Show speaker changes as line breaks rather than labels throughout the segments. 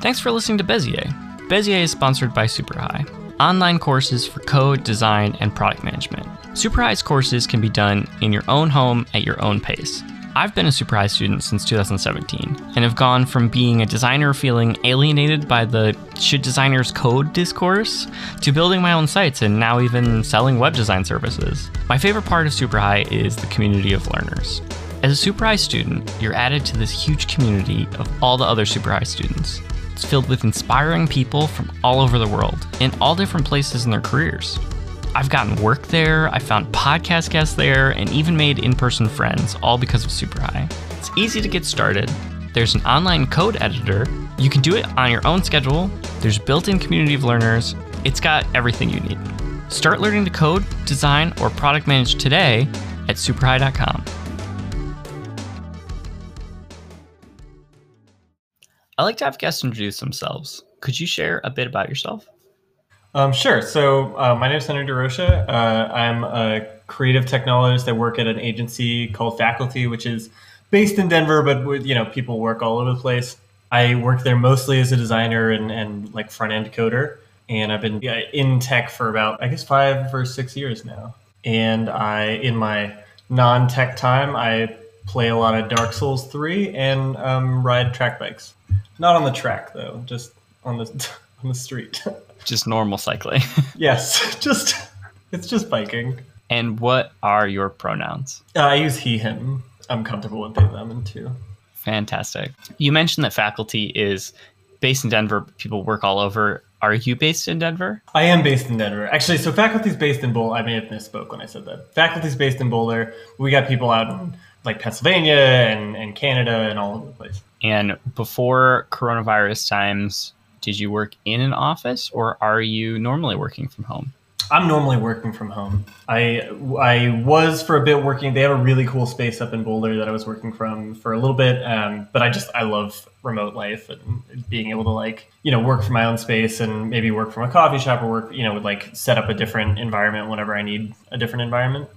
Thanks for listening to Bezier. Bezier is sponsored by SuperHi, online courses for code, design, and product management. SuperHi's courses can be done in your own home at your own pace. I've been a SuperHi student since 2017 and have gone from being a designer feeling alienated by the should designers code discourse to building my own sites and now even selling web design services. My favorite part of SuperHi is the community of learners. As a SuperHi student, you're added to this huge community of all the other SuperHi students. It's filled with inspiring people from all over the world in all different places in their careers. I've gotten work there, I found podcast guests there, and even made in person friends, all because of SuperHi. It's easy to get started. There's an online code editor. You can do it on your own schedule. There's built in community of learners. It's got everything you need. Start learning to code, design, or product manage today at superhi.com. I like to have guests introduce themselves. Could you share a bit about yourself?
Um, sure. So uh, my name is Henry Desroches. Uh, I'm a creative technologist. I work at an agency called Faculty, which is based in Denver, but you know people work all over the place. I work there mostly as a designer and, and like front end coder, and I've been in tech for about I guess five or six years now. And I, in my non tech time, I play a lot of Dark Souls three and um, ride track bikes. Not on the track though, just on the on the street.
just normal cycling.
yes, just it's just biking.
And what are your pronouns?
Uh, I use he, him. I'm comfortable with they, them, and too.
Fantastic. You mentioned that faculty is based in Denver. People work all over. Are you based in Denver?
I am based in Denver. Actually, so faculty's based in Boulder. I may have misspoke when I said that. Faculty's based in Boulder. We got people out in like Pennsylvania and, and Canada and all over the place.
And before coronavirus times, did you work in an office or are you normally working from home?
I'm normally working from home. I I was for a bit working. They have a really cool space up in Boulder that I was working from for a little bit. Um, but I just I love remote life and being able to like you know work from my own space and maybe work from a coffee shop or work you know would like set up a different environment whenever I need a different environment.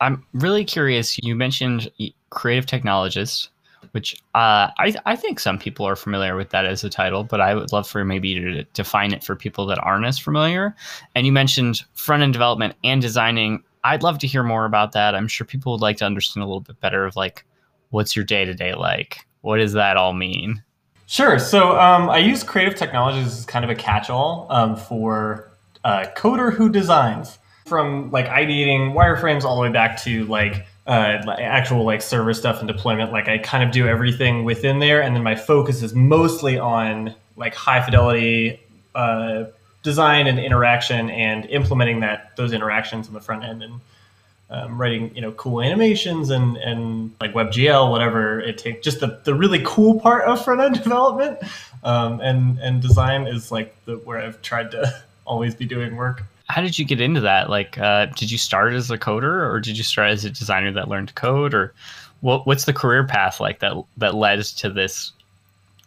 I'm really curious. You mentioned creative technologist which uh, I, I think some people are familiar with that as a title, but I would love for maybe to define it for people that aren't as familiar. And you mentioned front end development and designing. I'd love to hear more about that. I'm sure people would like to understand a little bit better of like, what's your day to day like? What does that all mean?
Sure. So um, I use creative technologies as kind of a catch all um, for a coder who designs from like ideating wireframes all the way back to like uh, actual like server stuff and deployment. Like I kind of do everything within there, and then my focus is mostly on like high fidelity uh, design and interaction and implementing that those interactions on the front end and um, writing you know cool animations and and like WebGL whatever it takes. Just the the really cool part of front end development um, and and design is like the where I've tried to always be doing work
how did you get into that? Like, uh, did you start as a coder, or did you start as a designer that learned to code, or what, what's the career path like that that led to this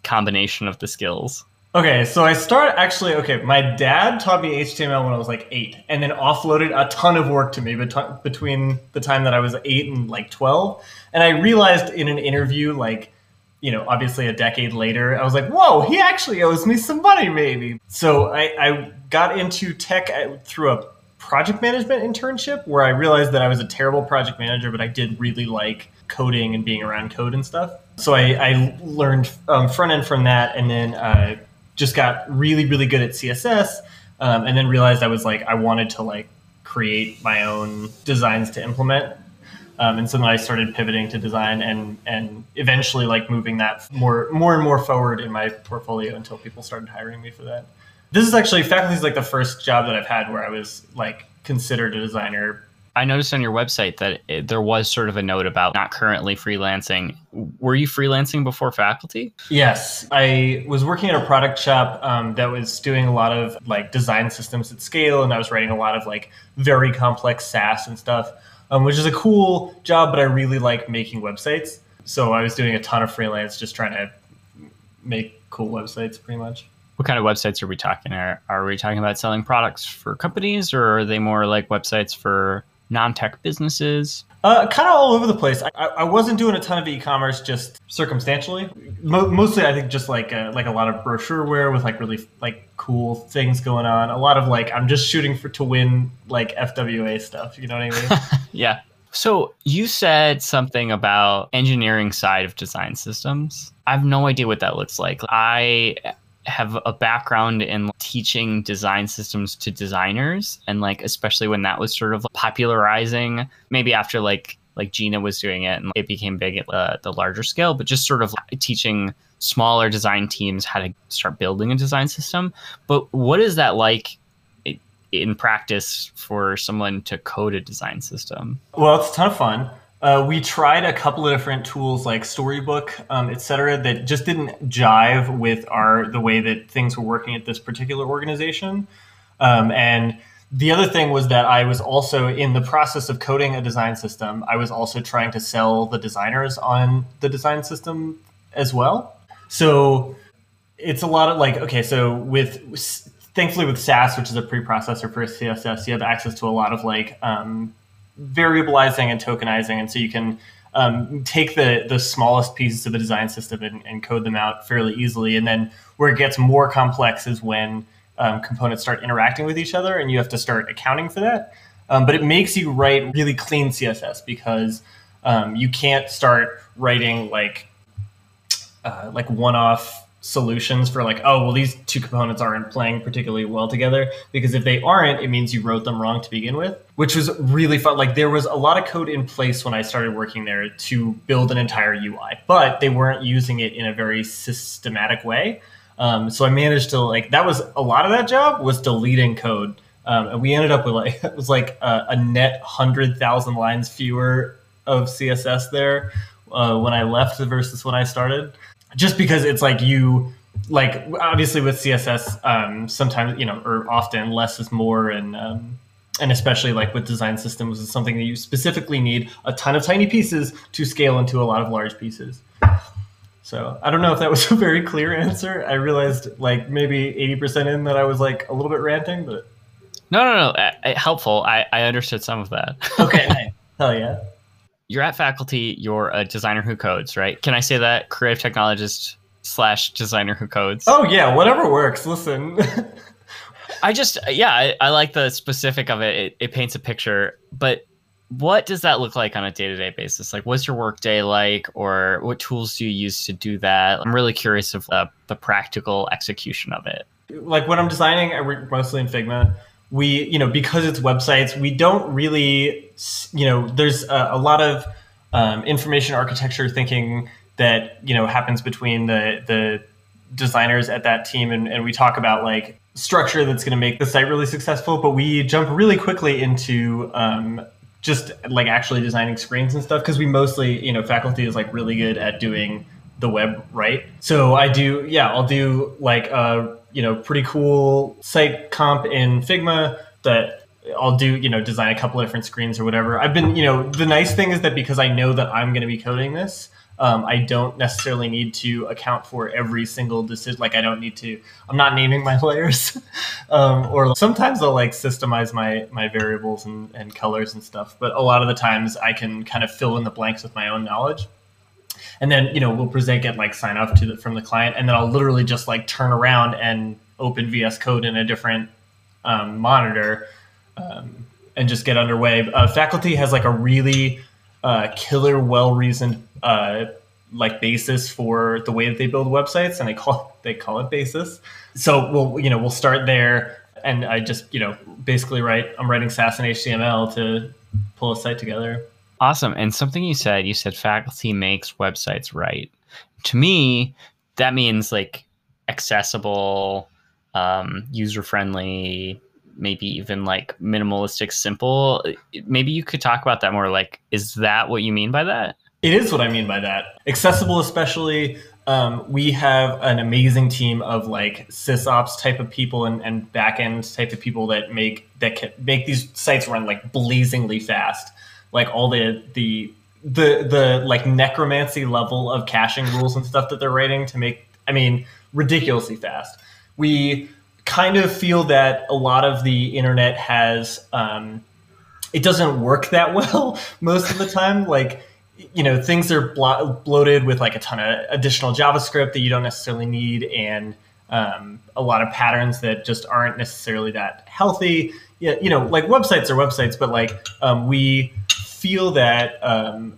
combination of the skills?
Okay, so I started actually. Okay, my dad taught me HTML when I was like eight, and then offloaded a ton of work to me bet- between the time that I was eight and like twelve. And I realized in an interview, like you know, obviously a decade later, I was like, whoa, he actually owes me some money, maybe. So I, I got into tech through a project management internship where I realized that I was a terrible project manager, but I did really like coding and being around code and stuff. So I, I learned um, front end from that and then uh, just got really, really good at CSS. Um, and then realized I was like, I wanted to like create my own designs to implement um, and so then I started pivoting to design and and eventually like moving that more more and more forward in my portfolio until people started hiring me for that. This is actually faculty is like the first job that I've had where I was like considered a designer.
I noticed on your website that it, there was sort of a note about not currently freelancing. Were you freelancing before faculty?
Yes, I was working at a product shop um, that was doing a lot of like design systems at scale, and I was writing a lot of like very complex Sass and stuff um, which is a cool job, but I really like making websites. So I was doing a ton of freelance, just trying to make cool websites, pretty much.
What kind of websites are we talking? Are, are we talking about selling products for companies, or are they more like websites for non-tech businesses?
Uh, kind of all over the place. I, I wasn't doing a ton of e-commerce just circumstantially. Mo- mostly, I think just like a, like a lot of brochureware with like really like cool things going on. A lot of like I'm just shooting for to win like FWA stuff. You know what I mean?
yeah. So you said something about engineering side of design systems. I have no idea what that looks like. I have a background in teaching design systems to designers and like especially when that was sort of popularizing maybe after like like Jina was doing it and it became big at the, the larger scale but just sort of teaching smaller design teams how to start building a design system. But what is that like in practice for someone to code a design system?
Well it's a ton of fun uh, we tried a couple of different tools like Storybook, um, et cetera, that just didn't jive with our the way that things were working at this particular organization. Um, and the other thing was that I was also in the process of coding a design system. I was also trying to sell the designers on the design system as well. So it's a lot of like okay, so with thankfully with Sass, which is a preprocessor for CSS, you have access to a lot of like um, variabilizing and tokenizing, and so you can um, take the the smallest pieces of the design system and, and, code them out fairly easily. And then where it gets more complex is when um, components start interacting with each other, and you have to start accounting for that. Um, but it makes you write really clean CSS because um, you can't start writing like uh, like one off solutions for like, oh, well, these two components aren't playing particularly well together. Because if they aren't, it means you wrote them wrong to begin with, which was really fun. Like there was a lot of code in place when I started working there to build an entire UI, but they weren't using it in a very systematic way. Um, so I managed to like that was a lot of that job was deleting code. Um, and we ended up with like it was like a, a net hundred thousand lines fewer of CSS there uh, when I left versus when I started just because it's like you like obviously with css um, sometimes you know or often less is more and um, and especially like with design systems is something that you specifically need a ton of tiny pieces to scale into a lot of large pieces. So i don't know if that was a very clear answer. I realized like maybe 80% in that i was like a little bit ranting but
no no no uh, helpful. I i understood some of that.
Okay hell yeah
you're at faculty, you're a designer who codes, right? Can I say that? Creative technologist slash designer who codes.
Oh yeah, whatever works. Listen.
I just yeah, I, I, like the specific of it. it. It paints a picture, but what does that look like on a day-to-day basis? Like, what's your workday like, or what tools do you use to do that? I'm really curious of the, the practical execution of it.
Like when I'm designing, I work mostly in Figma we you know because it's websites we don't really you know there's a, a lot of um, information architecture thinking that you know happens between the the designers at that team and, and we talk about like structure that's going to make the site really successful but we jump really quickly into um, just like actually designing screens and stuff because we mostly you know faculty is like really good at doing the web right. So i do yeah i'll do like a you know, pretty cool site comp in Figma that I'll do, you know, design a couple different screens or whatever. I've been, you know, the nice thing is that because I know that I'm going to be coding this, um, I don't necessarily need to account for every single decision. Like I don't need to, I'm not naming my layers. um, or sometimes I'll like systemize my, my variables and, and colors and stuff. But a lot of the times I can kind of fill in the blanks with my own knowledge and then you know we'll present get like sign off to the, from the client. And then i'll literally just like turn around and open vs code in a different um, monitor um, and just get underway. Uh, faculty has like a really uh, killer well reasoned uh, like basis for the way that they build websites and they call they call it basis. So we'll you know we'll start there and i just you know basically write i'm writing sass and html to pull a site together
Awesome. And something you said, you said faculty makes websites right. To me, that means like accessible, um, user friendly, maybe even like minimalistic, simple. Maybe you could talk about that more. Like, is that what you mean by that?
It is what I mean by that. Accessible, especially. Um, we have an amazing team of like sysops type of people and, and backend type of people that make that can make these sites run like blazingly fast like all the the the the like necromancy level of caching rules and stuff that they're writing to make I mean ridiculously fast. We kind of feel that a lot of the internet has um, it doesn't work that well most of the time. Like, you know, things are blo- bloated with like a ton of additional JavaScript that you don't necessarily need, and um, a lot of patterns that just aren't necessarily that healthy. Yeah, you know, like websites are websites, but like um, we feel that um,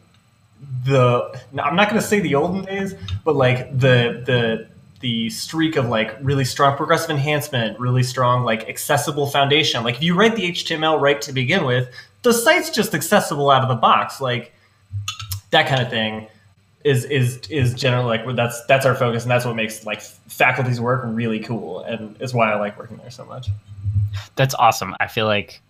the I'm not going to say the olden days, but like the the the streak of like really strong progressive enhancement, really strong like accessible foundation. Like if you write the HTML right to begin with, the site's just accessible out of the box. Like that kind of thing is is is generally like that's that's our focus and that's what makes like faculty's work really cool and is why I like working there so much.
That's awesome. I feel like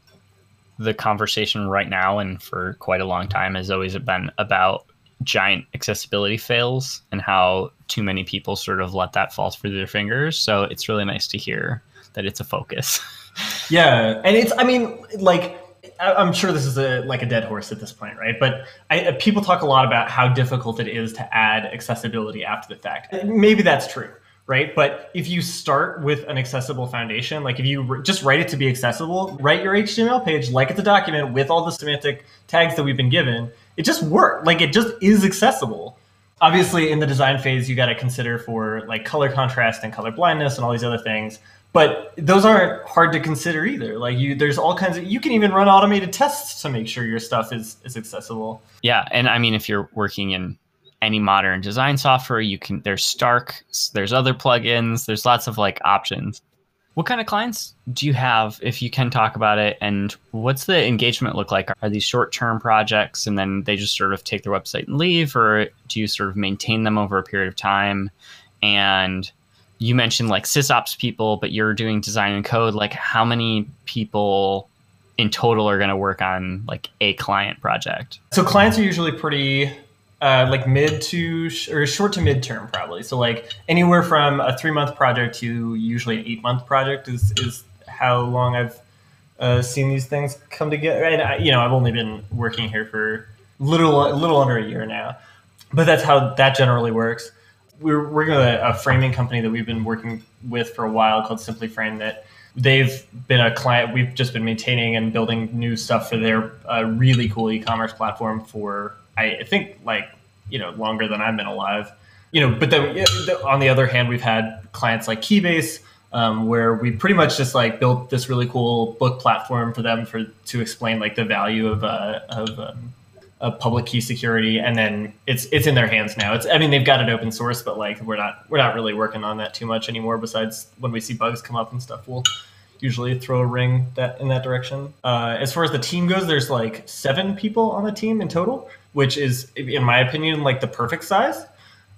the conversation right now and for quite a long time has always been about giant accessibility fails and how too many people sort of let that fall through their fingers. So it's really nice to hear that it's a focus.
yeah, and it's I mean like I'm sure this is a like a dead horse at this point, right? But I, people talk a lot about how difficult it is to add accessibility after the fact. Maybe that's true, right? But if you start with an accessible foundation, like if you just write it to be accessible, write your HTML page like it's a document with all the semantic tags that we've been given, it just worked. Like it just is accessible. Obviously, in the design phase, you got to consider for like color contrast and color blindness and all these other things. But those aren't hard to consider either. Like you, there's all kinds of. You can even run automated tests to make sure your stuff is is accessible.
Yeah, and I mean, if you're working in any modern design software, you can. There's Stark. There's other plugins. There's lots of like options. What kind of clients do you have, if you can talk about it? And what's the engagement look like? Are these short term projects and then they just sort of take their website and leave, or do you sort of maintain them over a period of time? And you mentioned like sysops people, but you're doing design and code. Like, how many people in total are going to work on like a client project?
So, clients are usually pretty uh, like mid to sh- or short to mid term probably. So like anywhere from a three month project to usually an eight month project is is how long I've uh, seen these things come together. And I, you know, I've only been working here for little little under a year now, but that's how that generally works. We're working with a, a framing company that we've been working with for a while called Simply Frame that they've been a client we've just been maintaining and building new stuff for their uh, really cool e-commerce platform for I think like you know longer than I've been alive. You know, but then on the other hand, we've had clients like Keybase, um, where we pretty much just like built this really cool book platform for them for to explain like the value of uh, of um, public key security, and then it's it's in their hands now. It's I mean they've got it open source, but like we're not we're not really working on that too much anymore. Besides when we see bugs come up and stuff, we'll usually throw a ring that in that direction. Uh, as far as the team goes, there's like seven people on the team in total, which is, in my opinion, like the perfect size.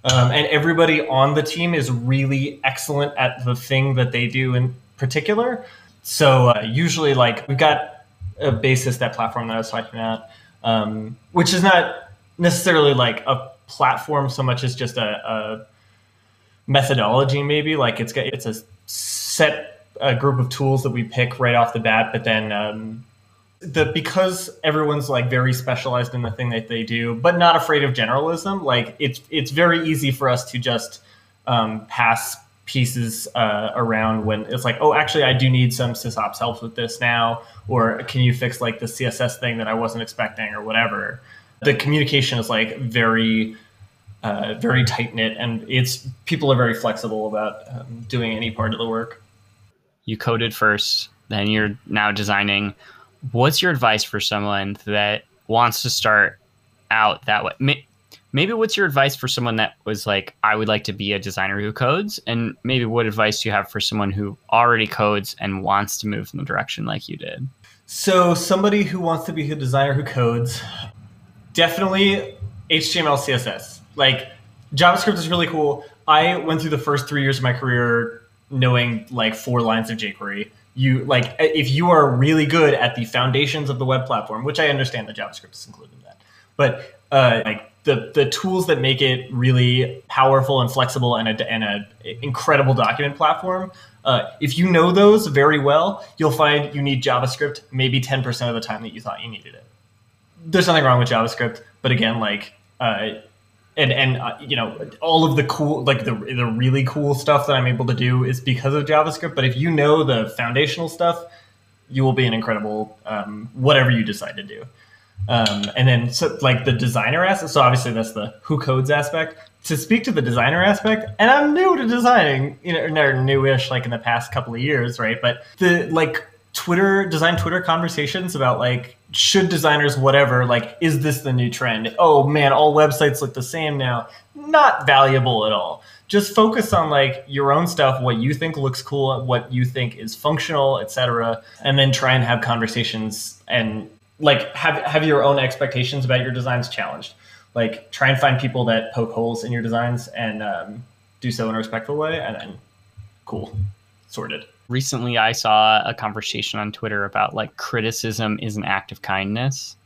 Um, and everybody on the team is really excellent at the thing that they do in particular. So uh, usually, like we've got a basis that platform that I was talking about, um, which is not necessarily like a platform so much as just a, a methodology. Maybe like it's got it's a set a group of tools that we pick right off the bat, but then um, the because everyone's like very specialized in the thing that they do, but not afraid of generalism. Like it's it's very easy for us to just um, pass pieces uh, around when it's like, oh, actually, I do need some sysops help with this now, or can you fix like the CSS thing that I wasn't expecting, or whatever. The communication is like very. Uh, very tight knit, and it's people are very flexible about um, doing any part of the work
you coded first, then you're now designing. What's your advice for someone that wants to start out that way? Maybe what's your advice for someone that was like, I would like to be a designer who codes? And maybe what advice do you have for someone who already codes and wants to move in the direction like you did?
So, somebody who wants to be a designer who codes, definitely HTML, CSS. Like, JavaScript is really cool. I went through the first three years of my career knowing like four lines of jQuery. You like if you are really good at the foundations of the web platform, which I understand that JavaScript is included in that, but uh, like the the tools that make it really powerful and flexible and a, and a incredible document platform. Uh, if you know those very well, you'll find you need JavaScript maybe ten percent of the time that you thought you needed it. There's nothing wrong with JavaScript, but again, like uh, and and uh, you know all of the cool like the the really cool stuff that I'm able to do is because of JavaScript. But if you know the foundational stuff, you will be an incredible um, whatever you decide to do. Um, and then so like the designer aspect. So obviously that's the who codes aspect. To speak to the designer aspect, and I'm new to designing, you know, newish like in the past couple of years, right? But the like Twitter design Twitter conversations about like should designers whatever like is this the new trend? Oh man, all websites look the same now. Not valuable at all. Just focus on like your own stuff, what you think looks cool, what you think is functional, etc., and then try and have conversations and like have have your own expectations about your designs challenged. Like try and find people that poke holes in your designs and um, do so in a respectful way, and then cool, sorted.
Recently, I saw a conversation on Twitter about like criticism is an act of kindness,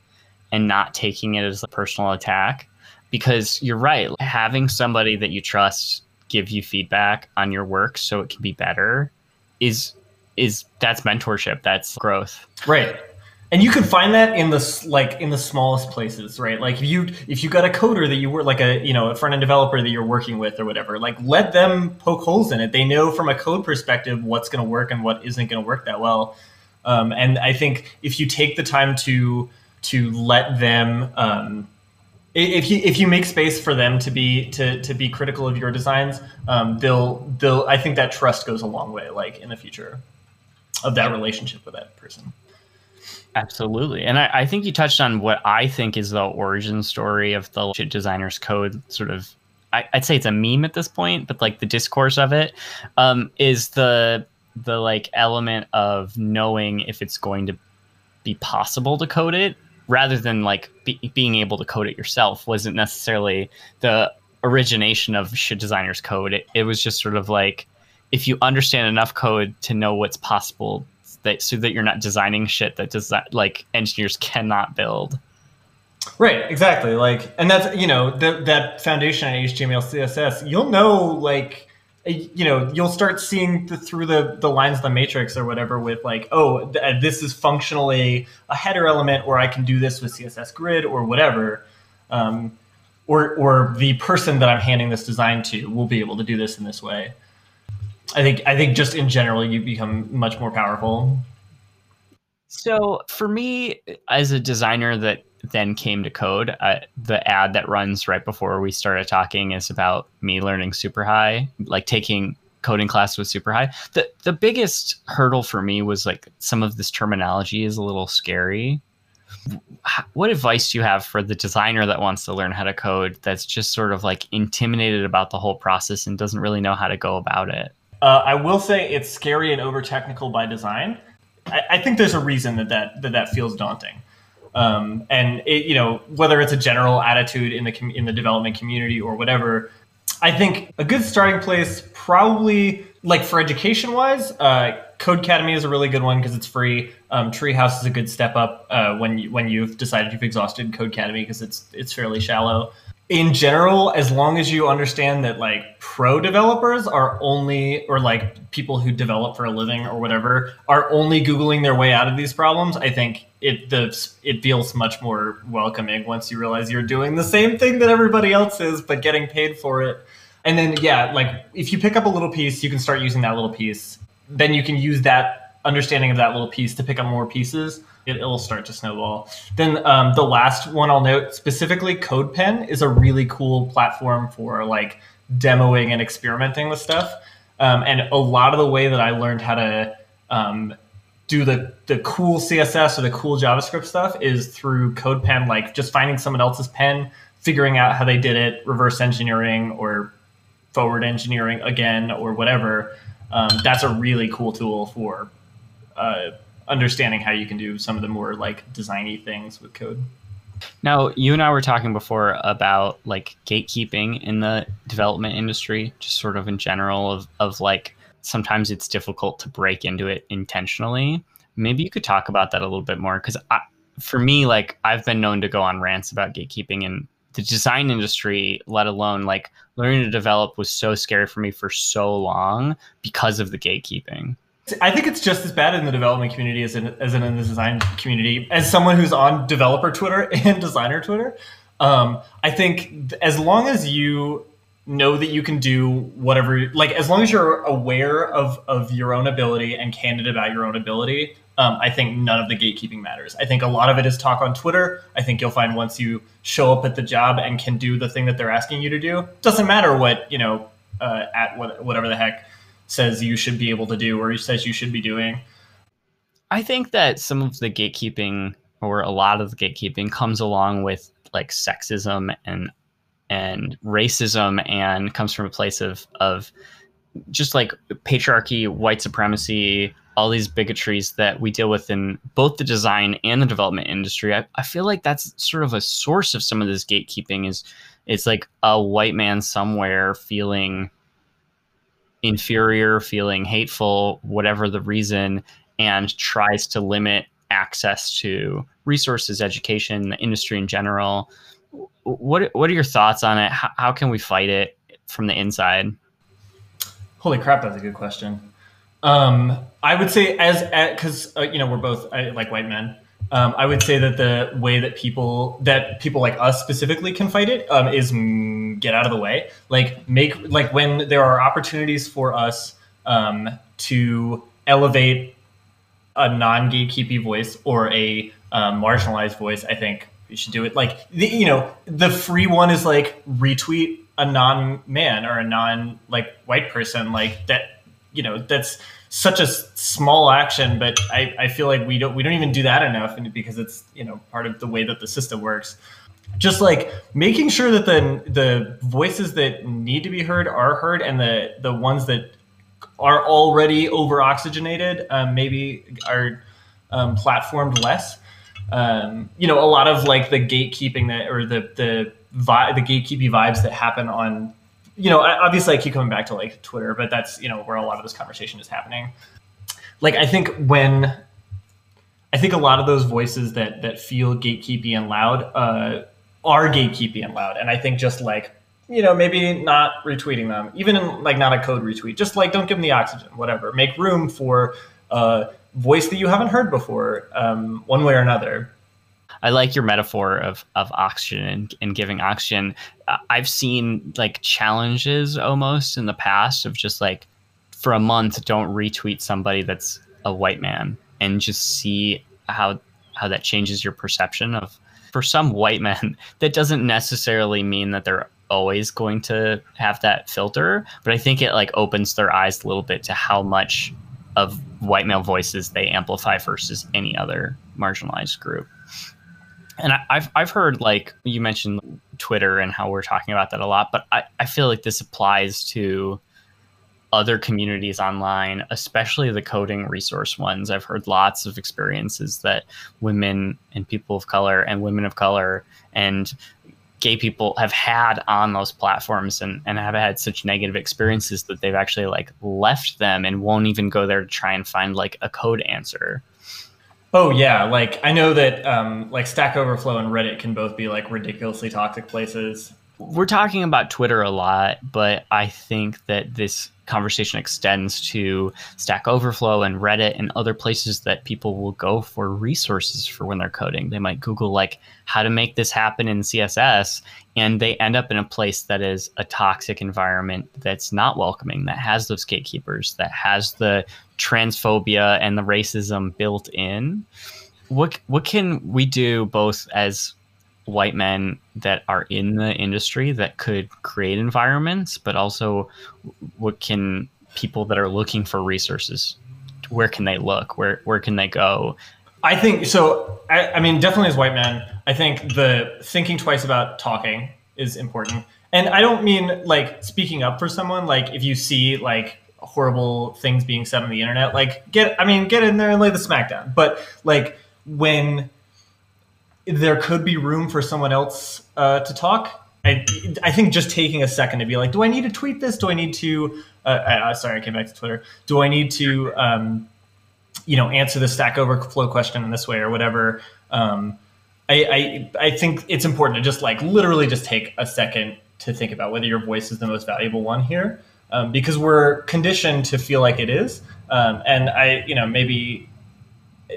and not taking it as a personal attack. Because you're right, having somebody that you trust give you feedback on your work so it can be better is is that's mentorship that's growth
right and you can find that in the like in the smallest places right? Like if you if you got a coder that you were like a you know a front end developer that you're working with or whatever like let them poke holes in it. They know from a code perspective what's going to work and what isn't going to work that well. Um, and i think if you take the time to to let them um, if you if you make space for them to be to to be critical of your designs um, they'll they'll i think that trust goes a long way like in the future of that relationship with that person
Absolutely. And I, I, think you touched on what I think is the origin story of the shit designer's code sort of I, would say it's a meme at this point, but like the discourse of it um, is the the like element of knowing if it's going to be possible to code it rather than like be, being able to code it yourself wasn't necessarily the origination of shit designer's code. It, it was just sort of like if you understand enough code to know what's possible that so that you're not designing shit that does that like engineers cannot build.
Right, exactly. Like, and that's you know the, that foundation in HTML, CSS. You'll know like you know you'll start seeing the, through the the lines of the matrix or whatever with like oh th- uh, this is functionally a header element or i can do this with css grid or whatever um, or or the person that i'm handing this design to will be able to do this in this way I think I think just in general you become much more powerful.
So for me, as a designer that then came to code, uh, the ad that runs right before we started talking is about me learning SuperHi, like taking coding class with SuperHi. The the biggest hurdle for me was like some of this terminology is a little scary. What advice do you have for the designer that wants to learn how to code that's just sort of like intimidated about the whole process and doesn't really know how to go about it?
Uh, I will say it's scary and over technical by design. I, I, think there's a reason that that that, that feels daunting. Um, and it, you know whether it's a general attitude in the com- in the development community or whatever, I think a good starting place probably like for education wise, uh, Codecademy is a really good one because it's free. Um, Treehouse is a good step up uh, when you, when you've decided you've exhausted Codecademy because it's it's fairly shallow in general, as long as you understand that like pro developers are only, or like people who develop for a living or whatever, are only googling their way out of these problems, I think it the it feels much more welcoming once you realize you're doing the same thing that everybody else is, but getting paid for it. And then yeah, like if you pick up a little piece, you can start using that little piece. Then you can use that understanding of that little piece to pick up more pieces it, will start to snowball. Then um, the last one I'll note specifically, CodePen is a really cool platform for like demoing and experimenting with stuff. Um, and a lot of the way that I learned how to um, do the the cool CSS or the cool JavaScript stuff is through CodePen, like just finding someone else's pen, figuring out how they did it, reverse engineering or forward engineering again or whatever. Um, that's a really cool tool for uh, understanding how you can do some of the more like designy things with code.
Now, you and I were talking before about like gatekeeping in the development industry, just sort of in general of, of like sometimes it's difficult to break into it intentionally. Maybe you could talk about that a little bit more because for me, like I've been known to go on rants about gatekeeping in the design industry, let alone like learning to develop was so scary for me for so long because of the gatekeeping.
I think it's just as bad in the development community as in, as in, in the design community. As someone who's on developer Twitter and designer Twitter, um, I think as long as you know that you can do whatever, like as long as you're aware of of your own ability and candid about your own ability, um, I think none of the gatekeeping matters. I think a lot of it is talk on Twitter. I think you'll find once you show up at the job and can do the thing that they're asking you to do, doesn't matter what you know uh, at what, whatever the heck says you should be able to do or he says you should be doing.
I think that some of the gatekeeping or a lot of the gatekeeping comes along with like sexism and and racism and comes from a place of of just like patriarchy, white supremacy, all these bigotries that we deal with in both the design and the development industry. I, I feel like that's sort of a source of some of this gatekeeping is it's like a white man somewhere feeling inferior, feeling hateful, whatever the reason, and tries to limit access to resources, education, the industry in general. What what are your thoughts on it? How, how can we fight it from the inside?
Holy crap, that's a good question. Um, I would say as because uh, you know we're both uh, like white men. Um, I would say that the way that people that people like us specifically can fight it um, is get out of the way. Like make like when there are opportunities for us um, to elevate a non gatekeepy voice or a um, marginalized voice. I think we should do it. Like the, you know, the free one is like retweet a non man or a non like white person like that. You know, that's such a small action, but I, I feel like we don't we don't even do that enough because it's you know part of the way that the system works. Just like making sure that the the voices that need to be heard are heard, and the the ones that are already over oxygenated um, maybe are um, platformed less. Um, you know, a lot of like the gatekeeping that or the the vi- the gatekeeping vibes that happen on you know, obviously I keep coming back to like Twitter, but that's, you know, where a lot of this conversation is happening. Like, I think when, I think a lot of those voices that, that feel gatekeepy and loud, uh, are gatekeepy and loud. And I think just like, you know, maybe not retweeting them, even in like not a quote retweet, just like don't give them the oxygen, whatever. Make room for a voice that you haven't heard before, um, one way or another.
I like your metaphor of of oxygen and, and giving oxygen. Uh, I've seen like challenges almost in the past of just like for a month don't retweet somebody that's a white man and just see how how that changes your perception of for some white men that doesn't necessarily mean that they're always going to have that filter but i think it like opens their eyes a little bit to how much of white male voices they amplify versus any other marginalized group and I, have I've heard like you mentioned Twitter and how we're talking about that a lot, but I, I feel like this applies to other communities online, especially the coding resource ones. I've heard lots of experiences that women and people of color and women of color and gay people have had on those platforms and, and have had such negative experiences that they've actually like left them and won't even go there to try and find like a code answer.
Oh yeah, like I know that um, like Stack Overflow and Reddit can both be like ridiculously toxic places.
We're talking about Twitter a lot, but I think that this conversation extends to Stack Overflow and Reddit and other places that people will go for resources for when they're coding. They might Google like how to make this happen in CSS, and they end up in a place that is a toxic environment that's not welcoming, that has those gatekeepers, that has the transphobia and the racism built in. What what can we do both as white men that are in the industry that could create environments, but also what can people that are looking for resources where can they look? Where where can they go?
I think so. I, I mean, definitely as white men, I think the thinking twice about talking is important. And I don't mean like speaking up for someone. Like if you see like horrible things being said on the internet, like get I mean get in there and lay the smackdown. But like when there could be room for someone else uh, to talk. I, I think just taking a second to be like, do I need to tweet this? Do I need to? Uh, uh, sorry, I came back to Twitter. Do I need to, um, you know, answer the Stack Overflow question in this way or whatever? Um, I, I I think it's important to just like literally just take a second to think about whether your voice is the most valuable one here, um, because we're conditioned to feel like it is. Um, and I, you know, maybe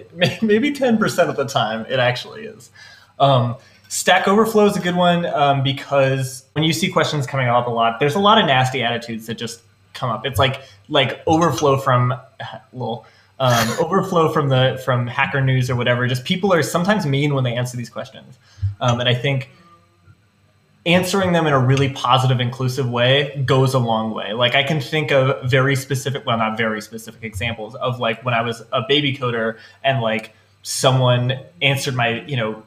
maybe 10% of the time it actually is. Um, Stack Overflow is a good one um, because when you see questions coming up a lot, there's a lot of nasty attitudes that just come up. It's like like overflow from little um, overflow from the from Hacker News or whatever. Just people are sometimes mean when they answer these questions, um, and I think answering them in a really positive, inclusive way goes a long way. Like I can think of very specific, well, not very specific examples of like when I was a baby coder and like someone answered my, you know,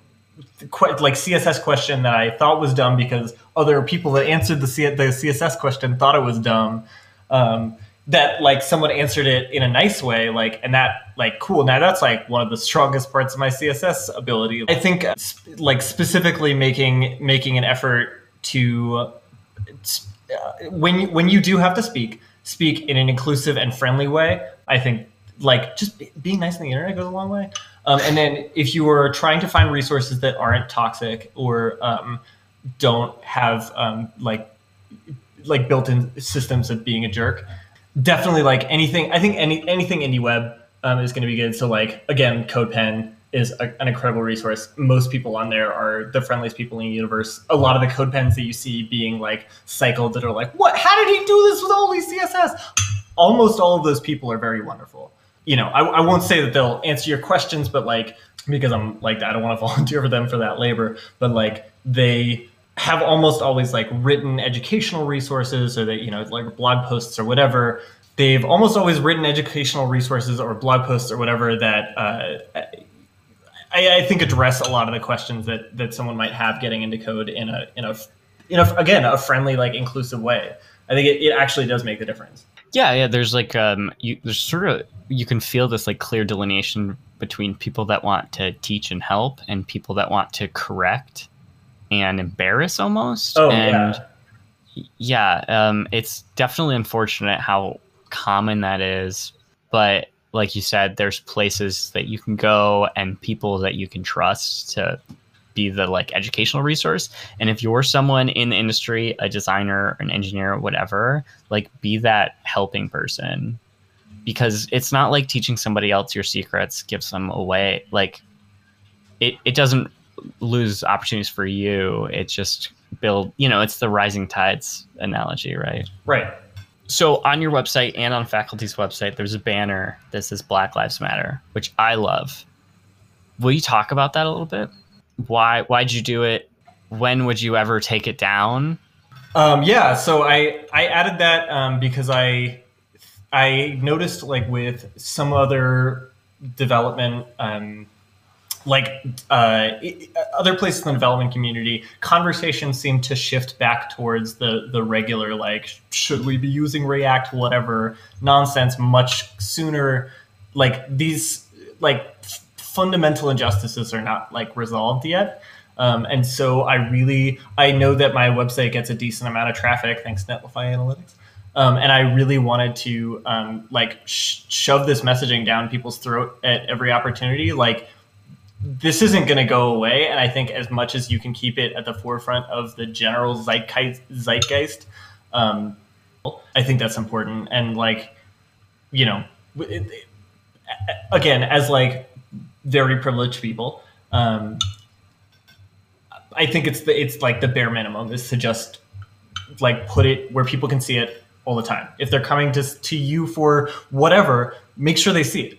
like CSS question that I thought was dumb because other people that answered the, C- the CSS question thought it was dumb. Um, that like someone answered it in a nice way, like, and that like cool. Now that's like one of the strongest parts of my CSS ability. I think uh, like specifically making making an effort to uh, when you, when you do have to speak, speak in an inclusive and friendly way. I think like just being nice on the internet goes a long way. Um, and then if you are trying to find resources that aren't toxic or um, don't have um, like like built-in systems of being a jerk, definitely like anything. I think any anything indie web um, is going to be good. So like again, CodePen is a, an incredible resource. Most people on there are the friendliest people in the universe. A lot of the CodePens that you see being like cycled that are like, what? How did he do this with only CSS? Almost all of those people are very wonderful. You know, I, I won't say that they'll answer your questions, but like because I'm like I don't want to volunteer for them for that labor, but like they have almost always like written educational resources or that you know like blog posts or whatever. They've almost always written educational resources or blog posts or whatever that uh, I, I, think address a lot of the questions that that someone might have getting into code in a in a in a again a friendly like inclusive way. I think it, it actually does make the difference.
Yeah yeah there's like um you there's sort of you can feel this like clear delineation between people that want to teach and help and people that want to correct and embarrass almost.
Oh,
and
yeah.
yeah, um, it's definitely unfortunate how common that is. But like you said, there's places that you can go and people that you can trust to be the like educational resource. And if you're someone in the industry, a designer, an engineer, whatever, like be that helping person. Because it's not like teaching somebody else your secrets gives them away. Like it, it doesn't lose opportunities for you. It's just build, you know, it's the rising tides analogy, right?
Right.
So on your website and on faculty's website, there's a banner that says Black Lives Matter, which I love. Will you talk about that a little bit? Why why'd you do it? When would you ever take it down?
Um, yeah, so I I added that um, because I I noticed like with some other development um, like uh, other places in the development community, conversations seem to shift back towards the the regular like should we be using React whatever nonsense much sooner. Like these like f- fundamental injustices are not like resolved yet. Um, and so I really I know that my website gets a decent amount of traffic thanks to Netlify Analytics. Um, and I really wanted to um, like sh- shove this messaging down people's throat at every opportunity. Like this isn't going to go away. And I think as much as you can keep it at the forefront of the general zeitgeist, um, I think that's important. And like, you know, it, it, again, as like very privileged people, um, I think it's the it's like the bare minimum is to just like put it where people can see it all the time. If they're coming to to you for whatever, make sure they see it.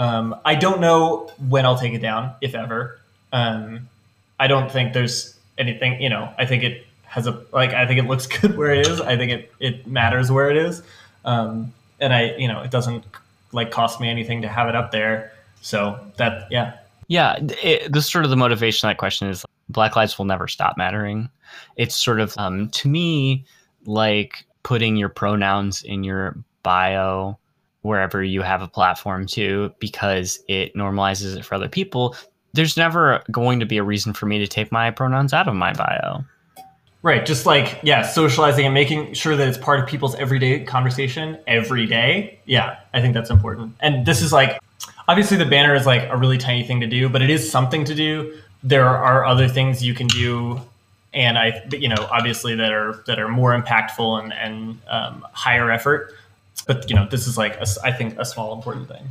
Um, I don't know when I'll take it down, if ever. Um, I don't think there's anything. You know, I think it has a like. I think it looks good where it is. I think it it matters where it is. Um, and I, you know, it doesn't like cost me anything to have it up there. So that, yeah.
Yeah, it, this sort of the motivation that question is Black lives will never stop mattering. It's sort of um, to me like putting your pronouns in your bio wherever you have a platform to because it normalizes it for other people. There's never going to be a reason for me to take my pronouns out of my bio.
Right. Just like, yeah, socializing and making sure that it's part of people's everyday conversation every day. Yeah, I think that's important. And this is like, obviously, the banner is like a really tiny thing to do, but it is something to do. There are other things you can do. And I, you know, obviously that are that are more impactful and, and um, higher effort but you know, this is like a, I think a small important thing.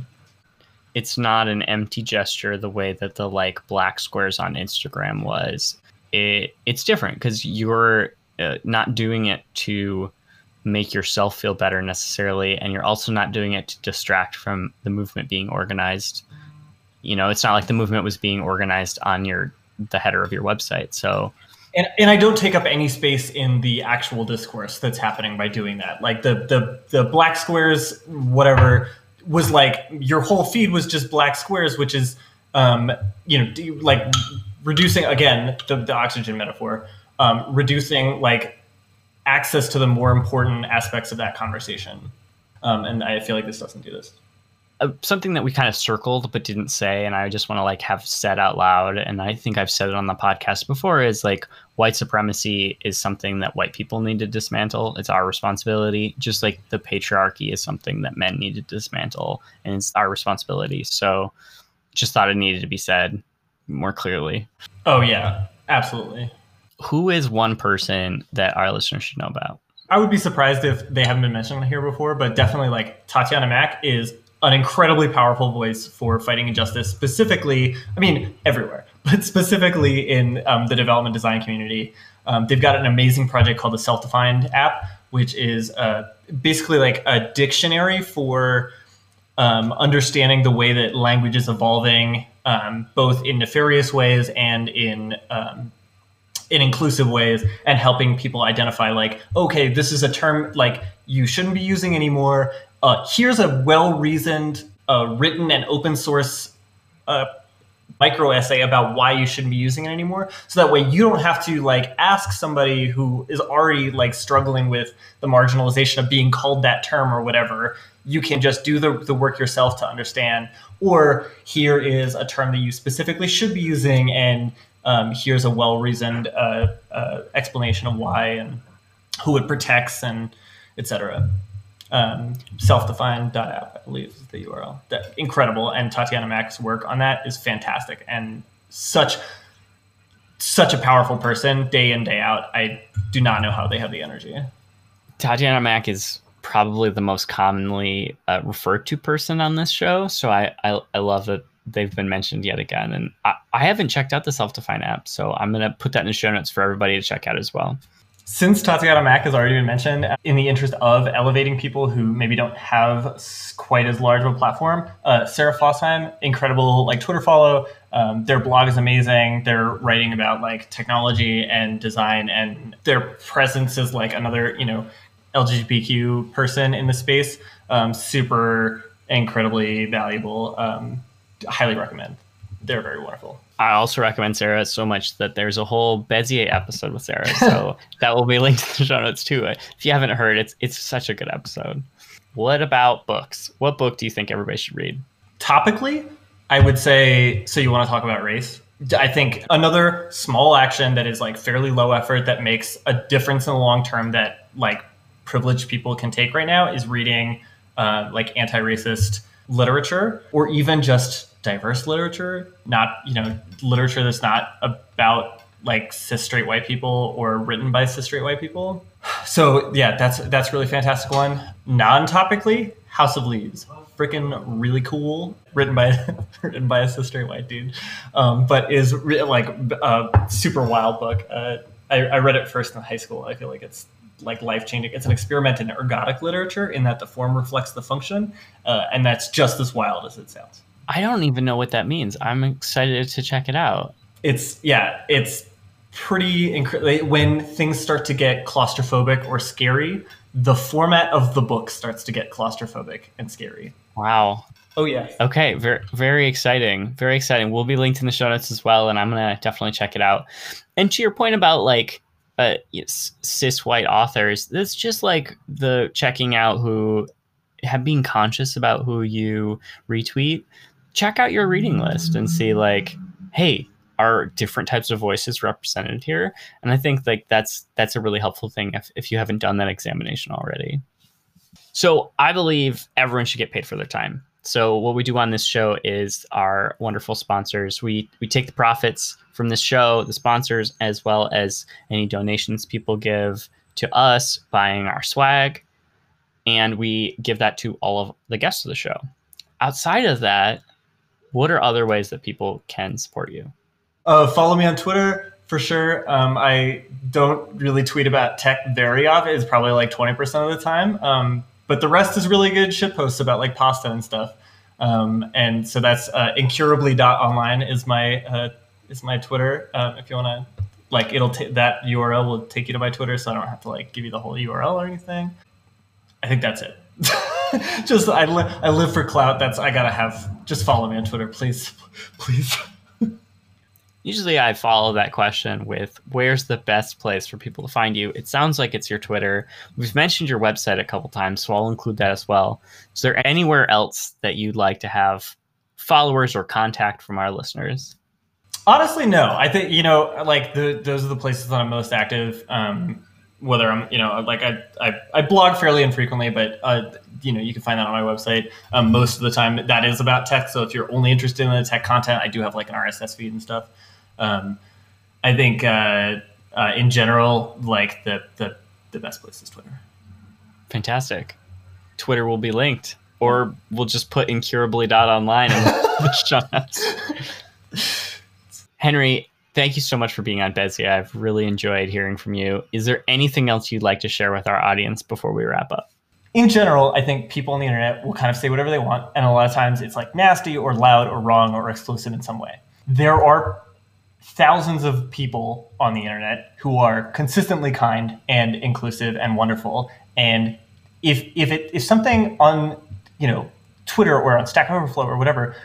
It's not an empty gesture the way that the like black squares on Instagram was. It it's different because you're uh, not doing it to make yourself feel better necessarily and you're also not doing it to distract from the movement being organized you know it's not like the movement was being organized on your the header of your website so
and, and I don't take up any space in the actual discourse that's happening by doing that. Like the the the black squares, whatever, was like your whole feed was just black squares, which is um, you know like reducing again the, the oxygen metaphor, um, reducing like access to the more important aspects of that conversation. Um, and I feel like this doesn't do this.
Uh, something that we kind of circled but didn't say, and I just want to like have said out loud, and I think I've said it on the podcast before, is like white supremacy is something that white people need to dismantle. It's our responsibility, just like the patriarchy is something that men need to dismantle, and it's our responsibility. So, just thought it needed to be said more clearly.
Oh yeah, absolutely
who is one person that our listeners should know about?
I would be surprised if they haven't been mentioned here before, but definitely like Tatiana Mac is an incredibly powerful voice for fighting injustice, specifically, I mean, everywhere, but specifically in um, the development design community. Um, they've got an amazing project called the Self Defined app, which is uh, basically like a dictionary for um, understanding the way that language is evolving, um, both in nefarious ways and in um, in inclusive ways and helping people identify like okay this is a term like you shouldn't be using anymore uh, here's a well-reasoned uh, written and open source uh, micro essay about why you shouldn't be using it anymore. So that way you don't have to like ask somebody who is already like struggling with the marginalization of being called that term or whatever. You can just do the, the work yourself to understand. Or here is a term that you specifically should be using and um, here's a well reasoned uh, uh, explanation of why and who it protects and etc. Um, self-defined app, I believe is the URL. That incredible, and Tatiana Mac's work on that is fantastic and such such a powerful person day in day out. I do not know how they have the energy.
Tatiana Mack is probably the most commonly uh, referred to person on this show, so I I, I love that they've been mentioned yet again. And I, I haven't checked out the self-defined app, so I'm going to put that in the show notes for everybody to check out as well.
Since Tatiana Mac has already been mentioned, in the interest of elevating people who maybe don't have quite as large of a platform, uh, Sarah Fossheim, incredible like Twitter follow. Um, their blog is amazing. They're writing about like technology and design, and their presence is like another you know LGBTQ person in the space. Um, super incredibly valuable. Um, highly recommend. They're very wonderful.
I also recommend Sarah so much that there's a whole Bezier episode with Sarah, so that will be linked in the show notes too. If you haven't heard, it's it's such a good episode. What about books? What book do you think everybody should read?
Topically, I would say. So you want to talk about race? I think another small action that is like fairly low effort that makes a difference in the long term that like privileged people can take right now is reading uh, like anti-racist literature or even just diverse literature, not, you know, literature that's not about like cis straight white people or written by cis straight white people. So yeah, that's that's really fantastic one. Non-topically, House of Leaves, freaking really cool, written by written by a cis straight white dude, um, but is re- like a super wild book. Uh, I, I read it first in high school. I feel like it's like life changing. It's an experiment in ergodic literature in that the form reflects the function, uh, and that's just as wild as it sounds.
I don't even know what that means. I'm excited to check it out.
It's yeah, it's pretty incredible. When things start to get claustrophobic or scary, the format of the book starts to get claustrophobic and scary.
Wow.
Oh yeah.
Okay. Very very exciting. Very exciting. We'll be linked in the show notes as well, and I'm gonna definitely check it out. And to your point about like uh, cis white authors, that's just like the checking out who have been conscious about who you retweet. Check out your reading list and see like, hey, are different types of voices represented here? And I think like that's that's a really helpful thing if, if you haven't done that examination already. So I believe everyone should get paid for their time. So what we do on this show is our wonderful sponsors. We we take the profits from this show, the sponsors, as well as any donations people give to us buying our swag, and we give that to all of the guests of the show. Outside of that, what are other ways that people can support you?
Uh, follow me on Twitter, for sure. Um, I don't really tweet about tech very often. It's probably like 20% of the time. Um, but the rest is really good shit posts about like pasta and stuff. Um, and so that's uh, incurably.online is my uh, is my Twitter. Um, if you want to, like, it'll t- that URL will take you to my Twitter, so I don't have to like give you the whole URL or anything. I think that's it. just I, li- I live for clout. That's I gotta have. Just follow me on Twitter, please, please.
Usually, I follow that question with where's the best place for people to find you? It sounds like it's your Twitter. We've mentioned your website a couple times, so I'll include that as well. Is there anywhere else that you'd like to have followers or contact from our listeners?
Honestly, no. I think you know, like the those are the places that I'm most active. Um, whether I'm, you know, like I, I, I blog fairly infrequently, but uh, you know, you can find that on my website. Um, most of the time, that is about tech. So if you're only interested in the tech content, I do have like an RSS feed and stuff. Um, I think uh, uh, in general, like the, the the best place is Twitter.
Fantastic. Twitter will be linked, or we'll just put incurably.online in the show notes. Henry, thank you so much for being on Bezier. I've really enjoyed hearing from you. Is there anything else you'd like to share with our audience before we wrap up?
In general, I think people on the internet will kind of say whatever they want, and a lot of times it's like nasty or loud or wrong or exclusive in some way. There are thousands of people on the internet who are consistently kind and inclusive and wonderful. And if if it if something on you know Twitter or on Stack Overflow or whatever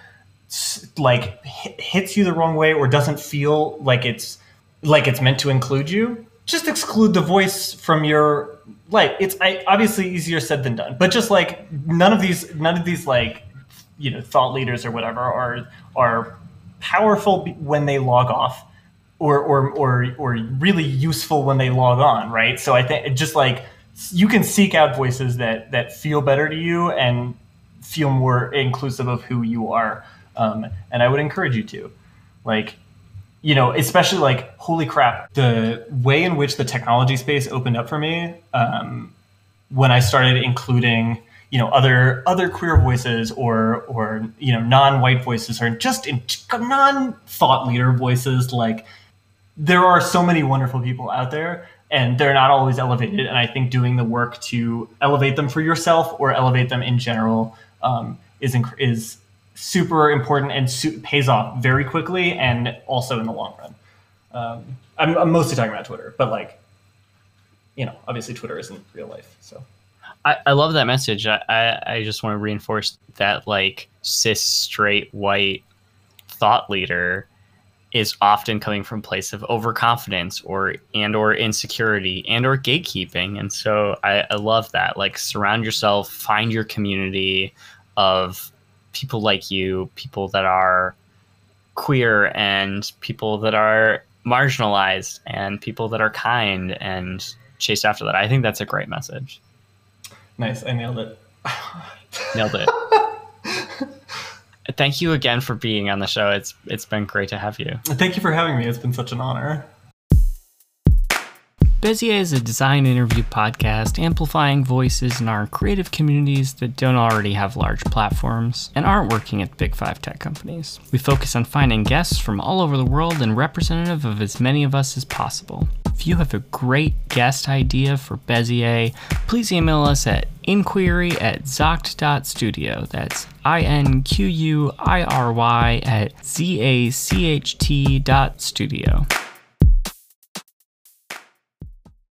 like hits you the wrong way or doesn't feel like it's like it's meant to include you, just exclude the voice from your life. it's I, obviously easier said than done. But just like none of these none of these like you know thought leaders or whatever are are powerful when they log off or or or or really useful when they log on, right? So I think just like you can seek out voices that that feel better to you and feel more inclusive of who you are um, and I would encourage you to, like, you know, especially like, holy crap, the way in which the technology space opened up for me um, when I started including, you know, other other queer voices or or you know non-white voices or just in, non-thought leader voices. Like, there are so many wonderful people out there and they're not always elevated. And I think doing the work to elevate them for yourself or elevate them in general um, is is super important and su- pays off very quickly and also in the long run. Um, I'm, I'm, mostly talking about Twitter, but like, you know, obviously Twitter isn't real life. So
I, I love that message. I, I, I just want to reinforce that like cis straight white thought leader is often coming from place of overconfidence or and or insecurity and or gatekeeping and so I, I love that like surround yourself find your community of people like you, people that are queer and people that are marginalized and people that are kind and chase after that. I think that's a great message.
Nice. I nailed it.
nailed it. Thank you again for being on the show. It's it's been great to have you.
Thank you for having me. It's been such an honor.
Bezier is a design interview podcast amplifying voices in our creative communities that don't already have large platforms and aren't working at big five tech companies. We focus on finding guests from all over the world and representative of as many of us as possible. If you have a great guest idea for Bezier, please email us at inquiry at zacht.studio. That's I N Q U I R Y at Z A C H T dot studio.